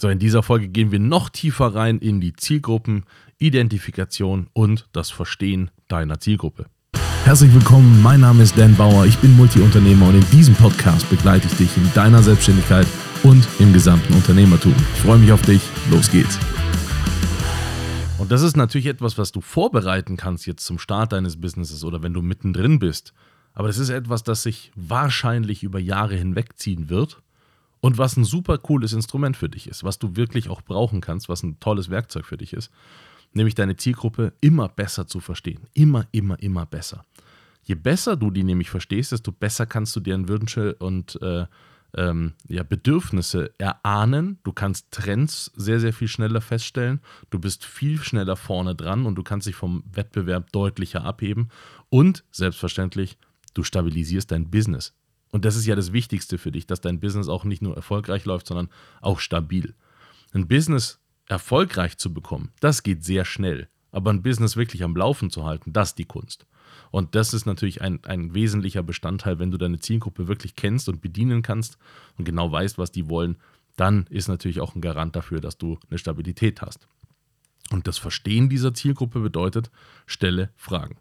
So, in dieser Folge gehen wir noch tiefer rein in die Zielgruppen, Identifikation und das Verstehen deiner Zielgruppe. Herzlich willkommen, mein Name ist Dan Bauer, ich bin Multiunternehmer und in diesem Podcast begleite ich dich in deiner Selbstständigkeit und im gesamten Unternehmertum. Ich freue mich auf dich, los geht's. Und das ist natürlich etwas, was du vorbereiten kannst jetzt zum Start deines Businesses oder wenn du mittendrin bist. Aber das ist etwas, das sich wahrscheinlich über Jahre hinwegziehen wird und was ein super cooles Instrument für dich ist, was du wirklich auch brauchen kannst, was ein tolles Werkzeug für dich ist, nämlich deine Zielgruppe immer besser zu verstehen. Immer, immer, immer besser. Je besser du die nämlich verstehst, desto besser kannst du deren Wünsche und äh, ähm, ja, Bedürfnisse erahnen. Du kannst Trends sehr, sehr viel schneller feststellen. Du bist viel schneller vorne dran und du kannst dich vom Wettbewerb deutlicher abheben. Und selbstverständlich, du stabilisierst dein Business. Und das ist ja das Wichtigste für dich, dass dein Business auch nicht nur erfolgreich läuft, sondern auch stabil. Ein Business erfolgreich zu bekommen, das geht sehr schnell. Aber ein Business wirklich am Laufen zu halten, das ist die Kunst. Und das ist natürlich ein, ein wesentlicher Bestandteil, wenn du deine Zielgruppe wirklich kennst und bedienen kannst und genau weißt, was die wollen, dann ist natürlich auch ein Garant dafür, dass du eine Stabilität hast. Und das Verstehen dieser Zielgruppe bedeutet, stelle Fragen.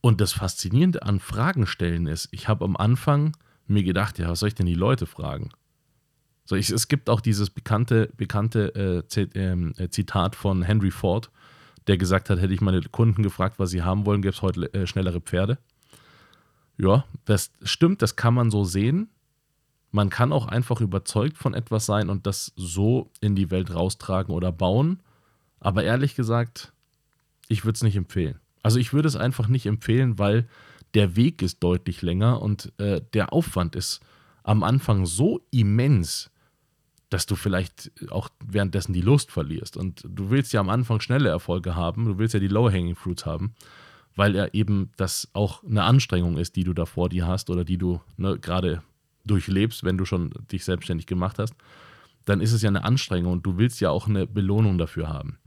Und das Faszinierende an Fragen stellen ist, ich habe am Anfang mir gedacht, ja, was soll ich denn die Leute fragen? So, ich, es gibt auch dieses bekannte, bekannte äh, ähm, äh, Zitat von Henry Ford, der gesagt hat, hätte ich meine Kunden gefragt, was sie haben wollen, gäbe es heute äh, schnellere Pferde. Ja, das stimmt, das kann man so sehen. Man kann auch einfach überzeugt von etwas sein und das so in die Welt raustragen oder bauen. Aber ehrlich gesagt, ich würde es nicht empfehlen. Also ich würde es einfach nicht empfehlen, weil der Weg ist deutlich länger und äh, der Aufwand ist am Anfang so immens, dass du vielleicht auch währenddessen die Lust verlierst. Und du willst ja am Anfang schnelle Erfolge haben, du willst ja die Low-Hanging Fruits haben, weil ja eben das auch eine Anstrengung ist, die du da vor dir hast oder die du ne, gerade durchlebst, wenn du schon dich selbstständig gemacht hast. Dann ist es ja eine Anstrengung und du willst ja auch eine Belohnung dafür haben.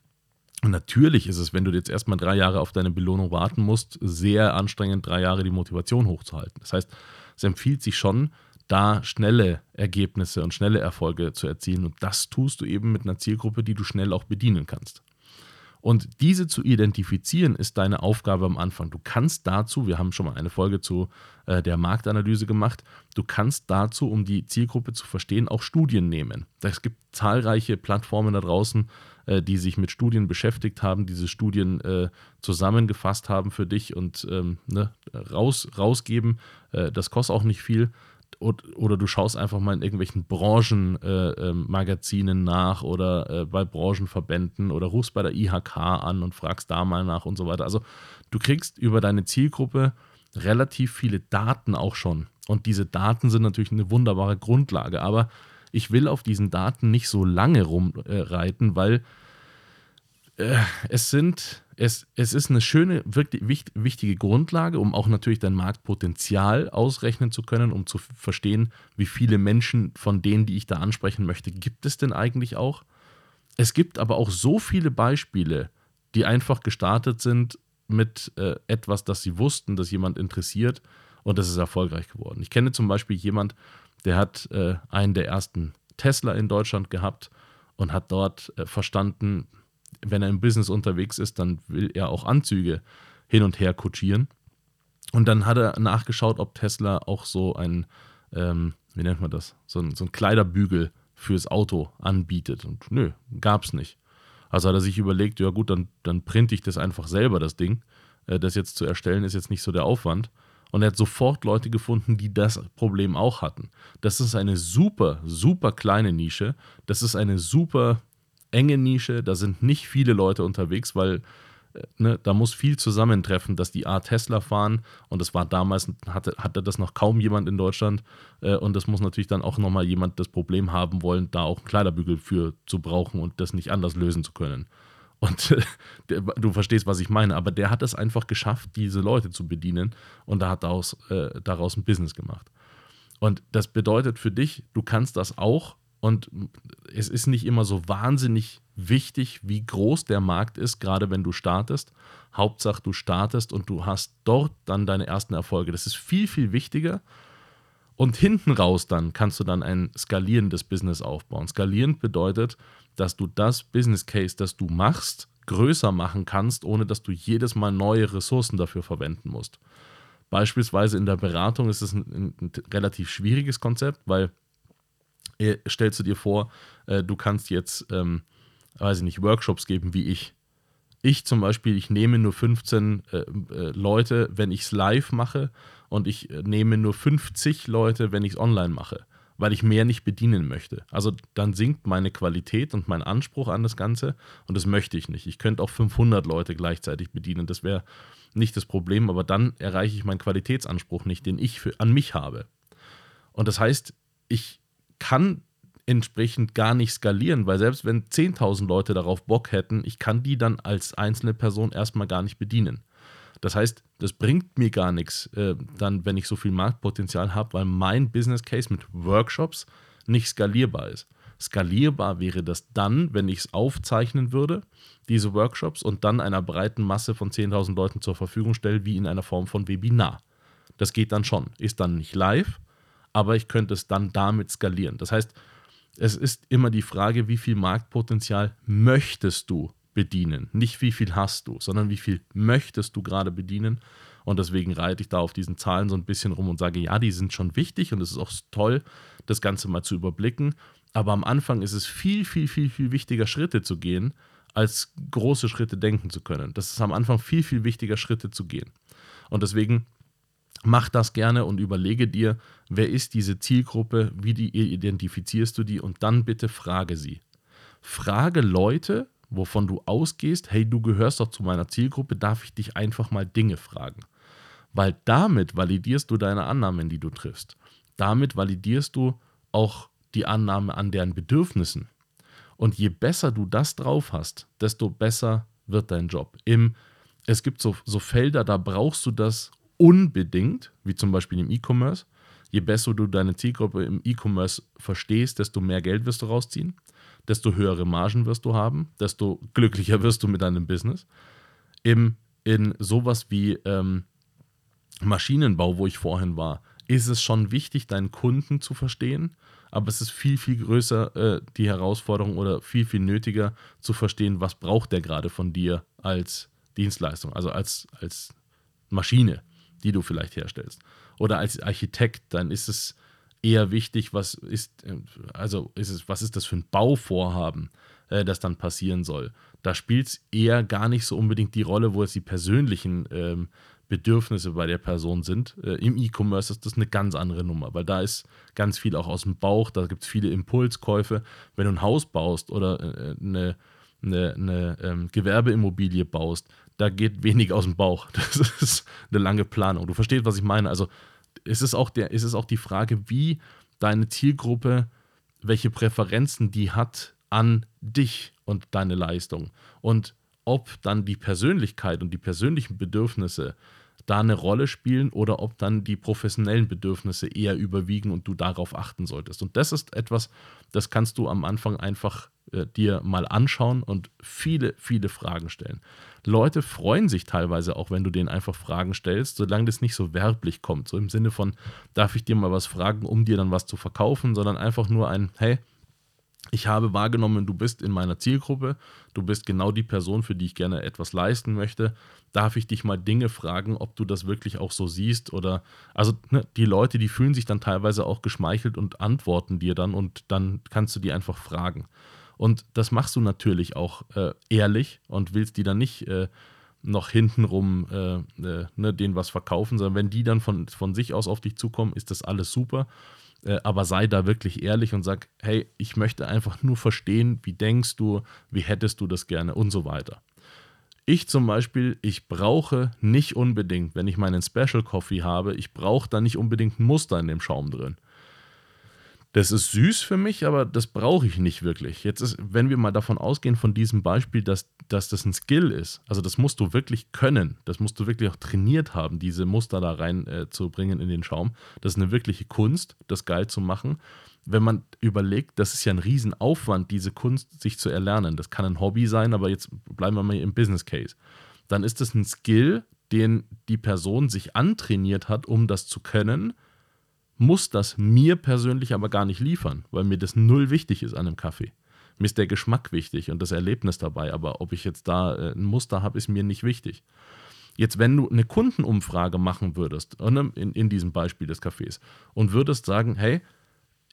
Und natürlich ist es, wenn du jetzt erstmal drei Jahre auf deine Belohnung warten musst, sehr anstrengend, drei Jahre die Motivation hochzuhalten. Das heißt, es empfiehlt sich schon, da schnelle Ergebnisse und schnelle Erfolge zu erzielen. Und das tust du eben mit einer Zielgruppe, die du schnell auch bedienen kannst. Und diese zu identifizieren ist deine Aufgabe am Anfang. Du kannst dazu, wir haben schon mal eine Folge zu äh, der Marktanalyse gemacht, du kannst dazu, um die Zielgruppe zu verstehen, auch Studien nehmen. Es gibt zahlreiche Plattformen da draußen, äh, die sich mit Studien beschäftigt haben, diese Studien äh, zusammengefasst haben für dich und ähm, ne, raus, rausgeben. Äh, das kostet auch nicht viel oder du schaust einfach mal in irgendwelchen Branchenmagazinen äh, äh, nach oder äh, bei Branchenverbänden oder rufst bei der IHK an und fragst da mal nach und so weiter. Also du kriegst über deine Zielgruppe relativ viele Daten auch schon. Und diese Daten sind natürlich eine wunderbare Grundlage. Aber ich will auf diesen Daten nicht so lange rumreiten, weil äh, es sind es, es ist eine schöne, wirklich wichtige Grundlage, um auch natürlich dein Marktpotenzial ausrechnen zu können, um zu verstehen, wie viele Menschen von denen, die ich da ansprechen möchte, gibt es denn eigentlich auch. Es gibt aber auch so viele Beispiele, die einfach gestartet sind mit äh, etwas, das sie wussten, dass jemand interessiert und das ist erfolgreich geworden. Ich kenne zum Beispiel jemand, der hat äh, einen der ersten Tesla in Deutschland gehabt und hat dort äh, verstanden, wenn er im Business unterwegs ist, dann will er auch Anzüge hin und her kutschieren. Und dann hat er nachgeschaut, ob Tesla auch so ein, ähm, wie nennt man das, so ein, so ein Kleiderbügel fürs Auto anbietet. Und nö, gab es nicht. Also hat er sich überlegt, ja gut, dann, dann printe ich das einfach selber, das Ding. Äh, das jetzt zu erstellen, ist jetzt nicht so der Aufwand. Und er hat sofort Leute gefunden, die das Problem auch hatten. Das ist eine super, super kleine Nische. Das ist eine super enge Nische, da sind nicht viele Leute unterwegs, weil äh, ne, da muss viel zusammentreffen, dass die A Tesla fahren und das war damals, hatte, hatte das noch kaum jemand in Deutschland äh, und das muss natürlich dann auch nochmal jemand das Problem haben wollen, da auch einen Kleiderbügel für zu brauchen und das nicht anders lösen zu können. Und der, du verstehst, was ich meine, aber der hat es einfach geschafft, diese Leute zu bedienen und da hat daraus, äh, daraus ein Business gemacht. Und das bedeutet für dich, du kannst das auch und es ist nicht immer so wahnsinnig wichtig, wie groß der Markt ist, gerade wenn du startest. Hauptsache, du startest und du hast dort dann deine ersten Erfolge. Das ist viel, viel wichtiger. Und hinten raus dann kannst du dann ein skalierendes Business aufbauen. Skalierend bedeutet, dass du das Business Case, das du machst, größer machen kannst, ohne dass du jedes Mal neue Ressourcen dafür verwenden musst. Beispielsweise in der Beratung ist es ein, ein relativ schwieriges Konzept, weil stellst du dir vor, äh, du kannst jetzt, ähm, weiß ich nicht, Workshops geben wie ich. Ich zum Beispiel, ich nehme nur 15 äh, äh, Leute, wenn ich es live mache und ich äh, nehme nur 50 Leute, wenn ich es online mache, weil ich mehr nicht bedienen möchte. Also dann sinkt meine Qualität und mein Anspruch an das Ganze und das möchte ich nicht. Ich könnte auch 500 Leute gleichzeitig bedienen, das wäre nicht das Problem, aber dann erreiche ich meinen Qualitätsanspruch nicht, den ich für, an mich habe. Und das heißt, ich kann entsprechend gar nicht skalieren, weil selbst wenn 10.000 Leute darauf Bock hätten, ich kann die dann als einzelne Person erstmal gar nicht bedienen. Das heißt, das bringt mir gar nichts, äh, dann, wenn ich so viel Marktpotenzial habe, weil mein Business Case mit Workshops nicht skalierbar ist. Skalierbar wäre das dann, wenn ich es aufzeichnen würde, diese Workshops, und dann einer breiten Masse von 10.000 Leuten zur Verfügung stelle, wie in einer Form von Webinar. Das geht dann schon. Ist dann nicht live, aber ich könnte es dann damit skalieren. Das heißt, es ist immer die Frage, wie viel Marktpotenzial möchtest du bedienen? Nicht wie viel hast du, sondern wie viel möchtest du gerade bedienen? Und deswegen reite ich da auf diesen Zahlen so ein bisschen rum und sage, ja, die sind schon wichtig und es ist auch toll, das Ganze mal zu überblicken. Aber am Anfang ist es viel, viel, viel, viel wichtiger, Schritte zu gehen, als große Schritte denken zu können. Das ist am Anfang viel, viel wichtiger, Schritte zu gehen. Und deswegen Mach das gerne und überlege dir, wer ist diese Zielgruppe, wie die identifizierst du die und dann bitte frage sie. Frage Leute, wovon du ausgehst, hey, du gehörst doch zu meiner Zielgruppe, darf ich dich einfach mal Dinge fragen. Weil damit validierst du deine Annahmen, die du triffst. Damit validierst du auch die Annahme an deren Bedürfnissen. Und je besser du das drauf hast, desto besser wird dein Job. Im, es gibt so, so Felder, da brauchst du das unbedingt, wie zum Beispiel im E-Commerce. Je besser du deine Zielgruppe im E-Commerce verstehst, desto mehr Geld wirst du rausziehen, desto höhere Margen wirst du haben, desto glücklicher wirst du mit deinem Business. Im, in sowas wie ähm, Maschinenbau, wo ich vorhin war, ist es schon wichtig, deinen Kunden zu verstehen, aber es ist viel, viel größer äh, die Herausforderung oder viel, viel nötiger zu verstehen, was braucht der gerade von dir als Dienstleistung, also als, als Maschine die du vielleicht herstellst. Oder als Architekt, dann ist es eher wichtig, was ist, also ist es, was ist das für ein Bauvorhaben, äh, das dann passieren soll. Da spielt es eher gar nicht so unbedingt die Rolle, wo es die persönlichen ähm, Bedürfnisse bei der Person sind. Äh, Im E-Commerce ist das eine ganz andere Nummer, weil da ist ganz viel auch aus dem Bauch, da gibt es viele Impulskäufe. Wenn du ein Haus baust oder äh, eine, eine, eine ähm, Gewerbeimmobilie baust, da geht wenig aus dem Bauch. Das ist eine lange Planung. Du verstehst, was ich meine. Also ist es auch, der, ist es auch die Frage, wie deine Zielgruppe, welche Präferenzen die hat an dich und deine Leistung. Und ob dann die Persönlichkeit und die persönlichen Bedürfnisse da eine Rolle spielen oder ob dann die professionellen Bedürfnisse eher überwiegen und du darauf achten solltest. Und das ist etwas, das kannst du am Anfang einfach äh, dir mal anschauen und viele, viele Fragen stellen. Leute freuen sich teilweise auch, wenn du denen einfach Fragen stellst, solange das nicht so werblich kommt. So im Sinne von, darf ich dir mal was fragen, um dir dann was zu verkaufen, sondern einfach nur ein, hey, ich habe wahrgenommen, du bist in meiner Zielgruppe, du bist genau die Person, für die ich gerne etwas leisten möchte. Darf ich dich mal Dinge fragen, ob du das wirklich auch so siehst oder also ne, die Leute, die fühlen sich dann teilweise auch geschmeichelt und antworten dir dann und dann kannst du die einfach fragen. Und das machst du natürlich auch äh, ehrlich und willst die dann nicht äh, noch hintenrum äh, äh, ne, denen was verkaufen, sondern wenn die dann von, von sich aus auf dich zukommen, ist das alles super. Äh, aber sei da wirklich ehrlich und sag, hey, ich möchte einfach nur verstehen, wie denkst du, wie hättest du das gerne und so weiter. Ich zum Beispiel, ich brauche nicht unbedingt, wenn ich meinen Special Coffee habe, ich brauche da nicht unbedingt ein Muster in dem Schaum drin. Das ist süß für mich, aber das brauche ich nicht wirklich. Jetzt ist, wenn wir mal davon ausgehen, von diesem Beispiel, dass, dass das ein Skill ist, also das musst du wirklich können, das musst du wirklich auch trainiert haben, diese Muster da rein äh, in den Schaum. Das ist eine wirkliche Kunst, das geil zu machen. Wenn man überlegt, das ist ja ein Riesenaufwand, diese Kunst sich zu erlernen. Das kann ein Hobby sein, aber jetzt bleiben wir mal im Business Case. Dann ist das ein Skill, den die Person sich antrainiert hat, um das zu können muss das mir persönlich aber gar nicht liefern, weil mir das null wichtig ist an einem Kaffee. Mir ist der Geschmack wichtig und das Erlebnis dabei, aber ob ich jetzt da äh, ein Muster habe, ist mir nicht wichtig. Jetzt, wenn du eine Kundenumfrage machen würdest, ne, in, in diesem Beispiel des Cafés, und würdest sagen, hey,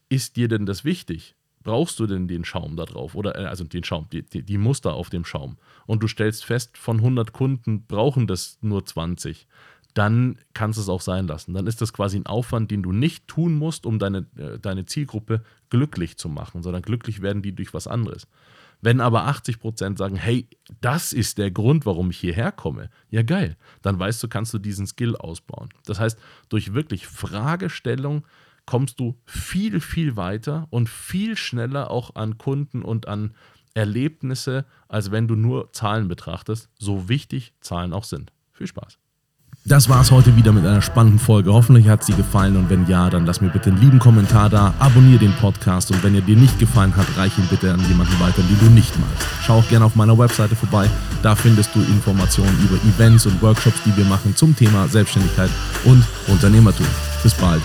ist dir denn das wichtig? Brauchst du denn den Schaum da drauf? Oder, äh, also den Schaum, die, die Muster auf dem Schaum. Und du stellst fest, von 100 Kunden brauchen das nur 20 dann kannst du es auch sein lassen. Dann ist das quasi ein Aufwand, den du nicht tun musst, um deine, äh, deine Zielgruppe glücklich zu machen, sondern glücklich werden die durch was anderes. Wenn aber 80% sagen, hey, das ist der Grund, warum ich hierher komme, ja geil, dann weißt du, kannst du diesen Skill ausbauen. Das heißt, durch wirklich Fragestellung kommst du viel, viel weiter und viel schneller auch an Kunden und an Erlebnisse, als wenn du nur Zahlen betrachtest, so wichtig Zahlen auch sind. Viel Spaß. Das war es heute wieder mit einer spannenden Folge. Hoffentlich hat sie gefallen und wenn ja, dann lass mir bitte einen lieben Kommentar da, abonniere den Podcast und wenn er dir nicht gefallen hat, reich ihn bitte an jemanden weiter, den du nicht magst. Schau auch gerne auf meiner Webseite vorbei. Da findest du Informationen über Events und Workshops, die wir machen zum Thema Selbstständigkeit und Unternehmertum. Bis bald.